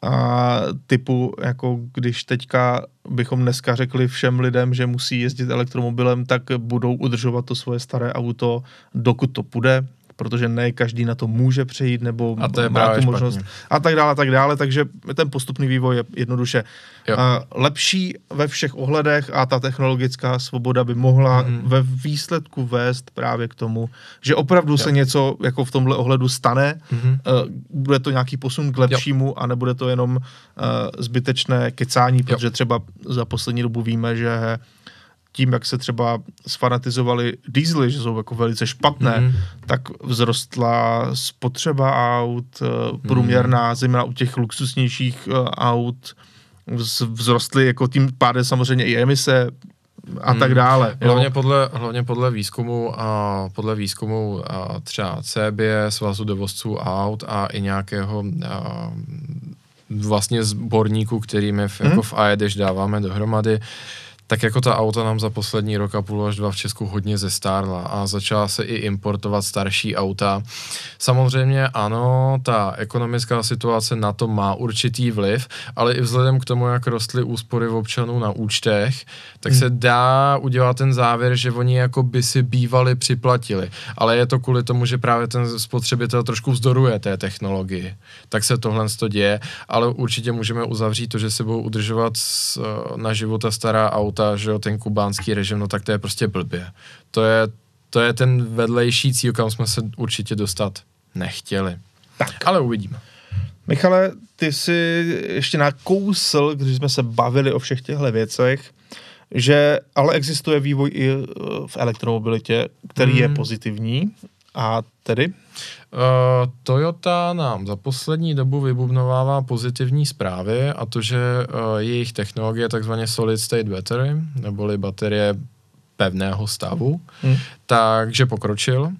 a typu, jako když teďka bychom dneska řekli všem lidem, že musí jezdit elektromobilem, tak budou udržovat to svoje staré auto, dokud to půjde, protože ne každý na to může přejít, nebo A to je má tu možnost špatně. a tak dále, a tak dále, takže ten postupný vývoj je jednoduše Jo. a lepší ve všech ohledech a ta technologická svoboda by mohla Mhm. ve výsledku vést právě k tomu, že opravdu se něco jako v tomhle ohledu stane, Mhm. Uh, bude to nějaký posun k lepšímu a nebude to jenom uh, zbytečné kecání, protože třeba za poslední dobu víme, že tím, jak se třeba sfanatizovali diesely, že jsou jako velice špatné, Mhm. tak vzrostla spotřeba aut, uh, průměrná, zejména u těch luxusnějších uh, aut, vz, vzrostly jako tím pádem samozřejmě i emise a tak dále. jo. Hlavně podle, hlavně podle výzkumu a podle výzkumu a třeba CB, Svazu dovozců aut a i nějakého a, vlastně sborníku, který my v, Hmm. jako v AEDEŠ dáváme dohromady, tak jako ta auta nám za poslední rok a půl až dva v Česku hodně zestárla a začala se i importovat starší auta. Samozřejmě ano, ta ekonomická situace na to má určitý vliv, ale i vzhledem k tomu, jak rostly úspory v občanů na účtech, tak se dá udělat ten závěr, že oni jako by si bývali připlatili. Ale je to kvůli tomu, že právě ten spotřebitel trošku vzdoruje té technologii. Tak se tohle to děje, ale určitě můžeme uzavřít to, že se budou udržovat eh, na života stará auta, že jo, ten kubánský režim, no tak to je prostě blbě. To je to je ten vedlejší cíl, kam jsme se určitě dostat nechtěli. Tak. Ale uvidíme. Michale, ty jsi ještě nakousl, když jsme se bavili o všech těchto věcech, že ale existuje vývoj i eh, v elektromobilitě, který je Hmm. pozitivní. A tedy? Uh, Toyota nám za poslední dobu vybubnovává pozitivní zprávy a to, že uh, jejich technologie takzvaně solid state battery, neboli baterie pevného stavu, Hm. takže pokročil.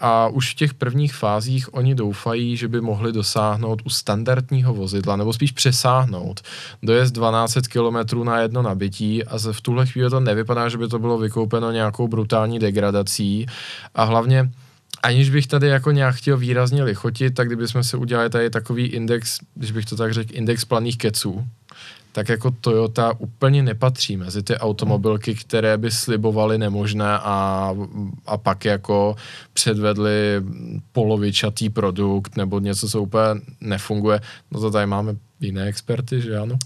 A už v těch prvních fázích oni doufají, že by mohli dosáhnout u standardního vozidla, nebo spíš přesáhnout, dojezd 12 km na jedno nabití. A v tuhle chvíli to nevypadá, že by to bylo vykoupeno nějakou brutální degradací. A hlavně aniž bych tady jako nějak chtěl výrazně lichotit, tak kdybychom se udělali tady takový index, když bych to tak řekl, index planých keců, tak jako Toyota úplně nepatří mezi ty automobilky, které by slibovaly nemožné a, a pak jako předvedly polovičatý produkt nebo něco, co úplně nefunguje. No to tady máme jiné experty, že ano?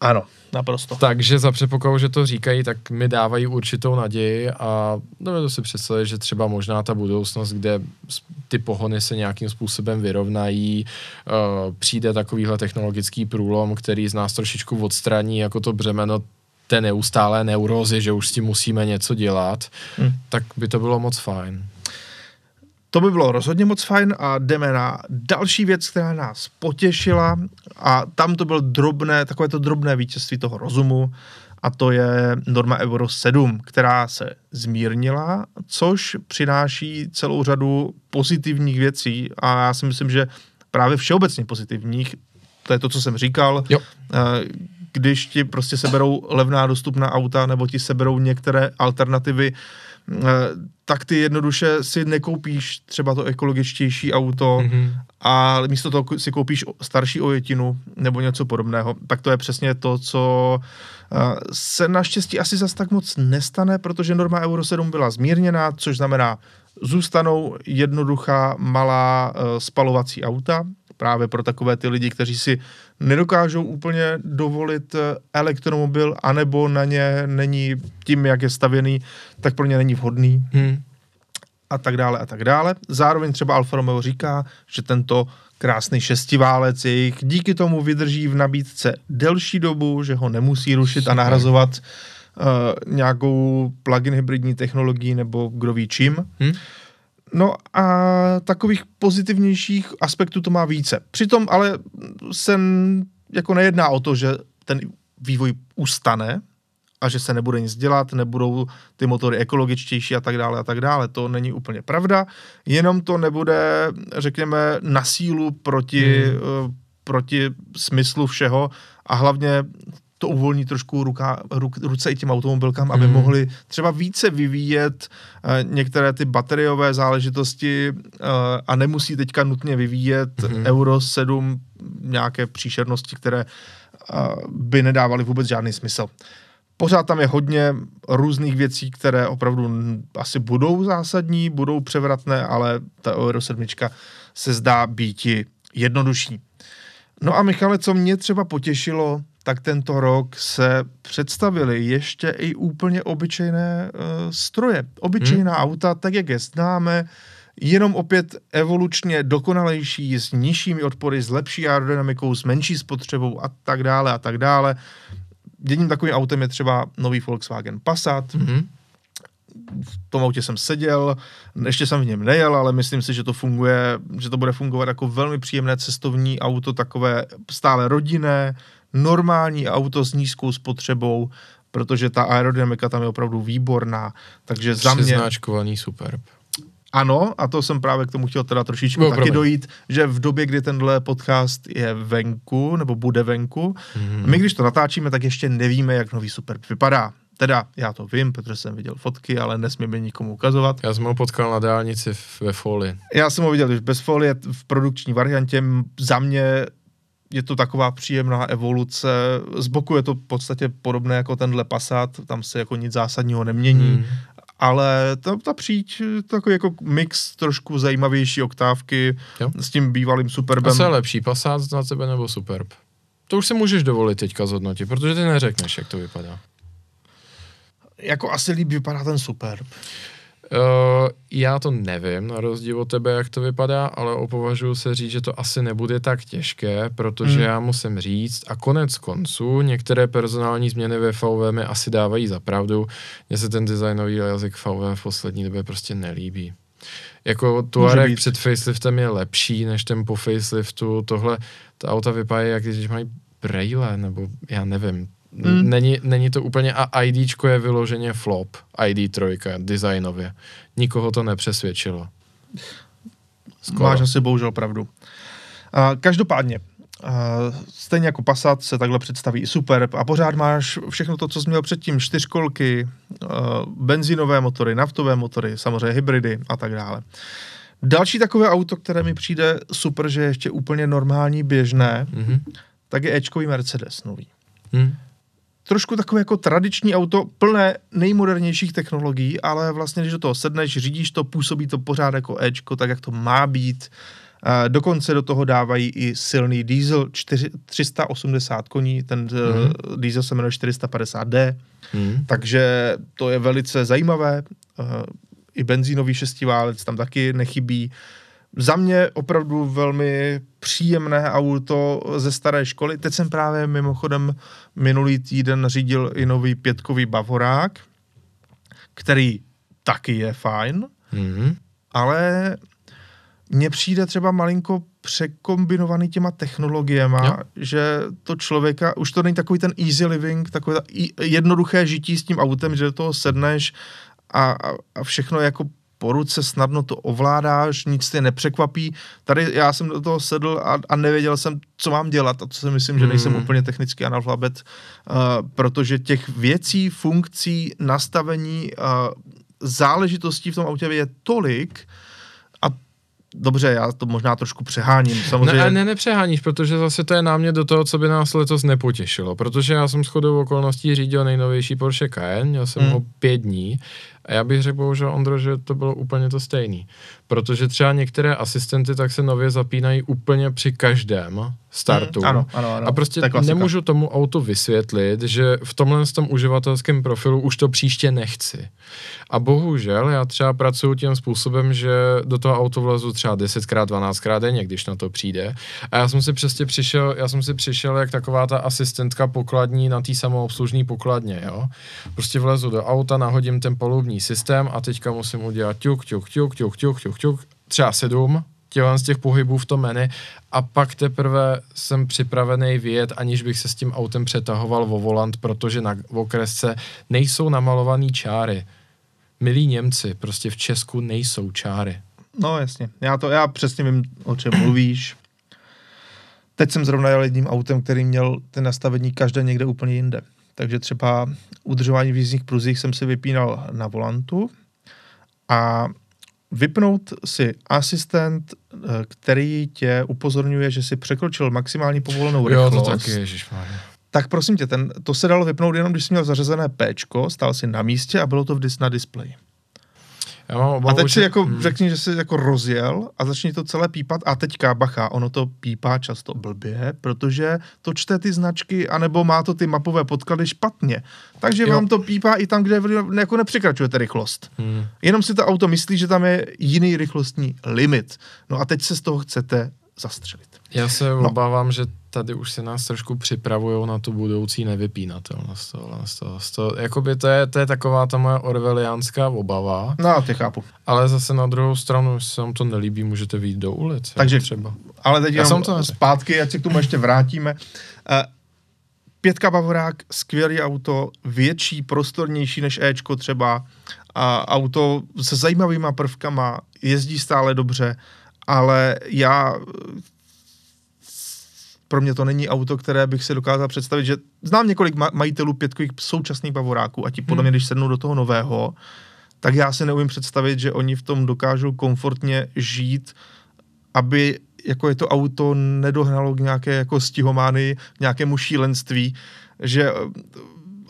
Ano, naprosto. Takže za předpokladu, že to říkají, tak mi dávají určitou naději a dovedu si představit, že třeba možná ta budoucnost, kde ty pohony se nějakým způsobem vyrovnají, uh, přijde takovýhle technologický průlom, který z nás trošičku odstraní jako to břemeno té neustálé neurózy, že už s tím musíme něco dělat, Hm. tak by to bylo moc fajn. To by bylo rozhodně moc fajn a jdeme na další věc, která nás potěšila. A tam to bylo drobné, takové to drobné vítězství toho rozumu. A to je norma Euro 7, která se zmírnila, což přináší celou řadu pozitivních věcí. A já si myslím, že právě všeobecně pozitivních, to je to, co jsem říkal, Jo. Eh, když ti prostě seberou levná dostupná auta nebo ti seberou některé alternativy, tak ty jednoduše si nekoupíš třeba to ekologičtější auto, Mhm. a místo toho si koupíš starší ojetinu nebo něco podobného. Tak to je přesně to, co eh, se naštěstí asi zas tak moc nestane, protože norma Euro 7 byla zmírněna, což znamená, zůstanou jednoduchá malá eh, spalovací auta, právě pro takové ty lidi, kteří si nedokážou úplně dovolit eh, elektromobil, anebo na ně není tím, jak je stavěný, tak pro ně není vhodný Hm. a tak dále a tak dále. Zároveň třeba Alfa Romeo říká, že tento krásný šestiválec jejich díky tomu vydrží v nabídce delší dobu, že ho nemusí rušit a nahrazovat uh, nějakou plug-in hybridní technologií nebo kdo ví čím. Hm? No a takových pozitivnějších aspektů to má více. Přitom ale se jako nejedná o to, že ten vývoj ustane a že se nebude nic dělat, nebudou ty motory ekologičtější a tak dále a tak dále. To není úplně pravda, jenom to nebude, řekněme, na sílu proti, Hmm. hmm. proti smyslu všeho a hlavně to uvolní trošku ruka, ruk, ruce i těm automobilkám, aby Hmm. mohli třeba více vyvíjet eh, některé ty bateriové záležitosti eh, a nemusí teďka nutně vyvíjet Mhm. Euro 7 nějaké příšernosti, které eh, by nedávaly vůbec žádný smysl. Pořád tam je hodně různých věcí, které opravdu asi budou zásadní, budou převratné, ale ta Euro 7 se zdá být jednodušší. No a Michale, co mě třeba potěšilo, tak tento rok se představily ještě i úplně obyčejné uh, stroje. Obyčejná hmm. auta, tak jak je známe, jenom opět evolučně dokonalejší, s nižšími odpory, s lepší aerodynamikou, s menší spotřebou a tak dále a tak dále. Jedním takovým autem je třeba nový Volkswagen Passat. Mhm. V tom autě jsem seděl, ještě jsem v něm nejel, ale myslím si, že to funguje, že to bude fungovat jako velmi příjemné cestovní auto, takové stále rodinné, normální auto s nízkou spotřebou, protože ta aerodynamika tam je opravdu výborná. Takže za mě... Přiznáčkovaný Superb. Ano, a to jsem právě k tomu chtěl teda trošičku No, taky promiň. dojít, že v době, kdy tenhle podcast je venku, nebo bude venku, Mhm. my když to natáčíme, tak ještě nevíme, jak nový Superb vypadá. Teda já to vím, protože jsem viděl fotky, ale nesmíme nikomu ukazovat. Já jsem ho potkal na dálnici ve Foli. Já jsem ho viděl už bez folie v produkční variantě. Za mě je to taková příjemná evoluce. Z boku je to v podstatě podobné jako tenhle Passat, tam se jako nic zásadního nemění. Hmm. ale ta, ta příč, takový jako mix trošku zajímavější oktávky Jo. s tím bývalým A Superbem. co je lepší, Passat na tebe nebo Superb? To už si můžeš dovolit teďka zhodnotit, protože ty neřekneš, jak to vypadá. Jako asi líp vypadá ten Superb. Uh, já to nevím, na rozdíl od tebe, jak to vypadá, ale opovažuji se říct, že to asi nebude tak těžké, protože hmm. já musím říct, a konec konců, některé personální změny ve VW mi asi dávají za pravdu. Mně se ten designový jazyk VW v poslední době prostě nelíbí. Jako Touareg před faceliftem je lepší než ten po faceliftu. Tohle, ta auta vypadají, jak když mají brejle, nebo já nevím. Hmm. Není, není to úplně, a IDčko je vyloženě flop, ID trojka, designově. Nikoho to nepřesvědčilo. Skoro. Máš asi bohužel pravdu. Uh, každopádně, uh, stejně jako Passat se takhle představí super a pořád máš všechno to, co jsi měl předtím, čtyřkolky, uh, benzínové motory, naftové motory, samozřejmě hybridy a tak dále. Další takové auto, které mi přijde super, že je ještě úplně normální, běžné, mm-hmm. tak je Ečkový Mercedes nový. Mm trošku takové jako tradiční auto, plné nejmodernějších technologií, ale vlastně, když do toho sedneš, řídíš to, působí to pořád jako Ečko, tak jak to má být. Uh, dokonce do toho dávají i silný diesel, 4, 380 koní, ten mm. diesel se jmenuje 450D, mm. takže to je velice zajímavé. Uh, I benzínový šestiválec tam taky nechybí. Za mě opravdu velmi příjemné auto ze staré školy. Teď jsem právě mimochodem minulý týden řídil i nový pětkový Bavorák, který taky je fajn, mm-hmm. ale mně přijde třeba malinko překombinovaný těma technologiemi, že to člověka, už to není takový ten easy living, takové jednoduché žití s tím autem, že do toho sedneš a, a všechno jako po ruce snadno to ovládáš, nic tě nepřekvapí. Tady já jsem do toho sedl a, a nevěděl jsem, co mám dělat a to si myslím, že nejsem hmm. úplně technický analfabet, uh, protože těch věcí, funkcí, nastavení, uh, záležitostí v tom autě je tolik, Dobře, já to možná trošku přeháním, samozřejmě. Ne, ne, nepřeháníš, protože zase to je námě do toho, co by nás letos nepotěšilo, protože já jsem shodou okolností řídil nejnovější Porsche Cayenne, měl jsem hmm. ho pět dní a já bych řekl bohužel, Ondro, že to bylo úplně to stejný. Protože třeba některé asistenty tak se nově zapínají úplně při každém startu. Mm, ano, ano, ano. A prostě nemůžu tomu autu vysvětlit, že v tomhle tom uživatelském profilu už to příště nechci. A bohužel já třeba pracuji tím způsobem, že do toho auto vlezu třeba 10x, 12x denně, když na to přijde. A já jsem si přesně přišel, já jsem si přišel jak taková ta asistentka pokladní na té samoobslužné pokladně, jo. Prostě vlezu do auta, nahodím ten polubní systém a teďka musím udělat ťuk, ťuk, ťuk, ťuk, ťuk, ťuk, ťuk, třeba sedm, tělen z těch pohybů v tom menu a pak teprve jsem připravený vyjet, aniž bych se s tím autem přetahoval vo volant, protože na okresce nejsou namalované čáry. Milí Němci, prostě v Česku nejsou čáry. No jasně, já to, já přesně vím, o čem mluvíš. Teď jsem zrovna jel jedním autem, který měl ty nastavení každé někde úplně jinde. Takže třeba udržování v jízdních pruzích jsem si vypínal na volantu a vypnout si asistent, eh, který tě upozorňuje, že si překročil maximální povolenou rychlost. Jo, to taky, ježišmarja. Tak prosím tě, ten, to se dalo vypnout jenom, když jsi měl zařazené Pčko, stál si na místě a bylo to v dis, na displeji. Já mám obavu, a teď si jako hmm. řekni, že jsi jako rozjel a začni to celé pípat a teďka bacha, ono to pípá často blbě, protože to čte ty značky, anebo má to ty mapové podklady špatně. Takže jo. vám to pípá i tam, kde jako nepřekračujete rychlost. Hmm. Jenom si to auto myslí, že tam je jiný rychlostní limit. No a teď se z toho chcete zastřelit. Já se no. obávám, že tady už se nás trošku připravují na tu budoucí nevypínatelnost. To, to, jakoby to je, to je taková ta moje orwelliánská obava. No, ty chápu. Ale zase na druhou stranu, se vám to nelíbí, můžete vyjít do ulic. Takže třeba. Ale teď jenom to zpátky, ať se k tomu ještě vrátíme. Uh, pětka Bavorák, skvělý auto, větší, prostornější než Ečko třeba. A auto se zajímavýma prvkama, jezdí stále dobře, ale já pro mě to není auto, které bych si dokázal představit, že znám několik majitelů pětkových současných bavoráků a ti podle hmm. mě, když sednou do toho nového, tak já si neumím představit, že oni v tom dokážou komfortně žít, aby jako je to auto nedohnalo k nějaké jako stihomány, nějakému šílenství, že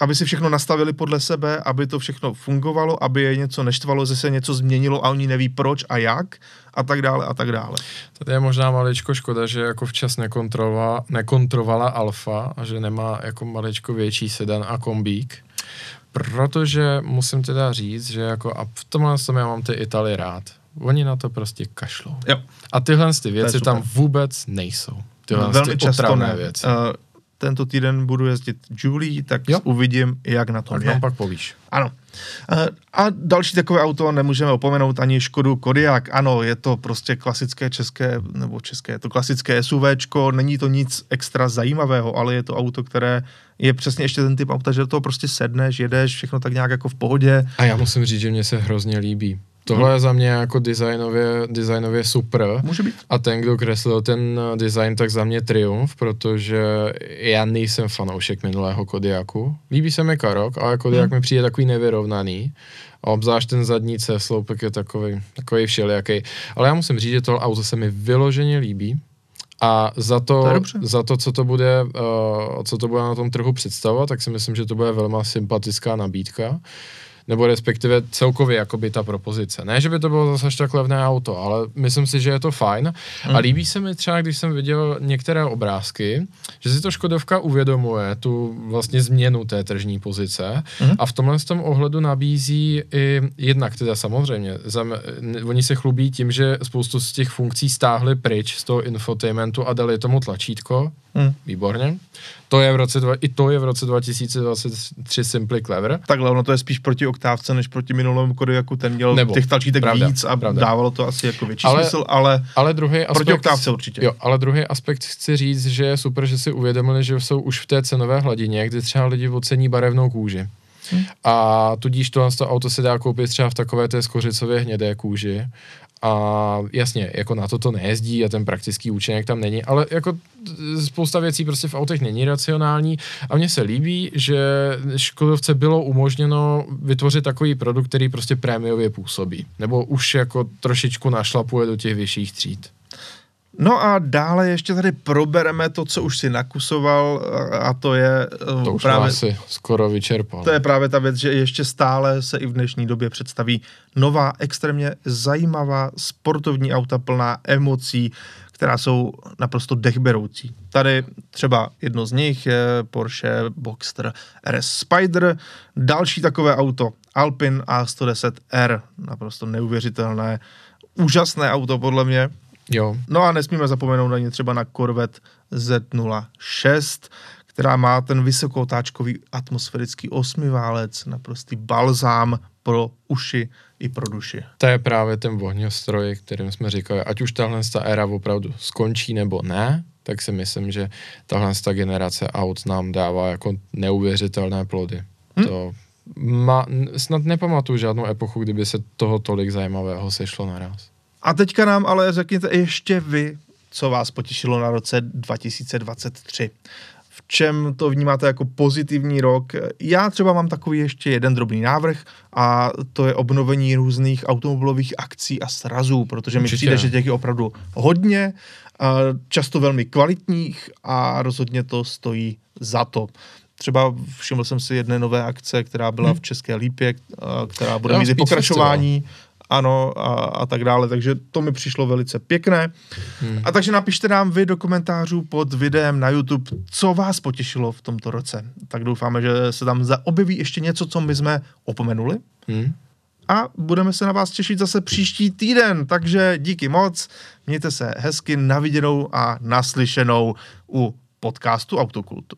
aby si všechno nastavili podle sebe, aby to všechno fungovalo, aby je něco neštvalo, zase něco změnilo a oni neví proč a jak a tak dále a tak dále. Tady je možná maličko škoda, že jako včas nekontrolovala, nekontrovala Alfa a že nemá jako maličko větší sedan a kombík, Protože musím teda říct, že jako a v tomhle tom já mám ty Italy rád. Oni na to prostě kašlou. Jo. A tyhle ty věci tam vůbec nejsou. Tyhle Velmi ty často ne. věci. Uh, tento týden budu jezdit Julie, tak Jo. uvidím, jak na tom tak je. nám pak povíš. Ano. Eh, A další takové auto nemůžeme opomenout ani Škodu Kodiaq. Ano, je to prostě klasické české, nebo české, je to klasické SUVčko, není to nic extra zajímavého, ale je to auto, které je přesně ještě ten typ auta, že do toho prostě sedneš, jedeš, všechno tak nějak jako v pohodě. A já musím říct, že mně se hrozně líbí. Tohle je za mě jako designově, designově super. Může být. A ten, kdo kreslil ten eh, design, tak za mě triumf, protože já nejsem fanoušek minulého Kodiaku. Líbí se mi Karok, ale Kodiak Hmm. mi přijde takový nevyrovnaný. A obzvlášť ten zadní C-sloupek je takový, takový všelijaký. Ale já musím říct, že tohle auto se mi vyloženě líbí. A za To to, za to, co to, bude, uh, co to bude na tom trhu představovat, tak si myslím, že to bude velmi sympatická nabídka nebo respektive celkově jakoby ta propozice. Ne, že by to bylo zase až tak levné auto, ale myslím si, že je to fajn. A líbí se mi třeba, když jsem viděl některé obrázky, že si to Škodovka uvědomuje tu vlastně změnu té tržní pozice Mhm. a v tomhle z tom ohledu nabízí i jednak teda samozřejmě, zam, n- oni se chlubí tím, že spoustu z těch funkcí stáhli pryč z toho infotainmentu a dali tomu tlačítko, Hm. výborně. To je v roce, dva, I to je v roce 2023 Simply Clever. Takhle, ono to je spíš proti oktávce, než proti minulému Kodiaku, ten měl Nebo, těch tlačítek pravda, víc a pravda. dávalo to asi jako větší Ale- smysl, ale Ale druhý aspekt... proti oktávce určitě. Jo, ale druhý aspekt chci říct, že je super, že si uvědomili, že jsou už v té cenové hladině, kdy třeba lidi ocení barevnou kůži. Hm. A tudíž tohle to auto se dá koupit třeba v takové té skořicově hnědé kůži. A jasně, jako na to to nejezdí a ten praktický účinek tam není, ale jako spousta věcí prostě v autech není racionální a mně se líbí, že Škodovce bylo umožněno vytvořit takový produkt, který prostě prémiově působí. Nebo už jako trošičku našlapuje do těch vyšších tříd. No a dále ještě tady probereme to, co už si nakusoval a- to je eh, To už právě... asi skoro vyčerpal. To je právě ta věc, že ještě stále se i v dnešní době představí nová, extrémně zajímavá sportovní auta plná emocí, která jsou naprosto dechberoucí. Tady třeba jedno z nich je Porsche Boxster RS Spider, další takové auto Alpine A110R, naprosto neuvěřitelné, úžasné auto podle mě. Jo, No a nesmíme zapomenout ani třeba na Corvette Z06, která má ten vysokotáčkový atmosférický osmiválec, naprostý balzám pro uši i pro duši. to je právě ten ohňostroj, kterým jsme říkali, ať už tahle ta éra opravdu skončí nebo ne, tak si myslím, že tahle ta generace aut nám dává jako neuvěřitelné plody. Hm? To má, snad nepamatuju žádnou epochu, kdyby se toho tolik zajímavého sešlo naraz. A teďka nám ale řekněte ještě vy, co vás potěšilo na roce 2023. V čem to vnímáte jako pozitivní rok? Já třeba mám takový ještě jeden drobný návrh a to je obnovení různých automobilových akcí a srazů, protože mi Určitě. přijde, že těch je opravdu hodně, často velmi kvalitních a rozhodně to stojí za to. Třeba všiml jsem si jedné nové akce, která byla v České Lípě, která bude Jo, mít i pokračování ano a, a tak dále, takže to mi přišlo velice pěkné. Hmm. A takže napište nám vy do komentářů pod videem na YouTube, co vás potěšilo v tomto roce. Tak doufáme, že se tam objeví ještě něco, co my jsme opomenuli. Hm? A budeme se na vás těšit zase příští týden, takže díky moc, mějte se hezky naviděnou a naslyšenou u podcastu Autokultu.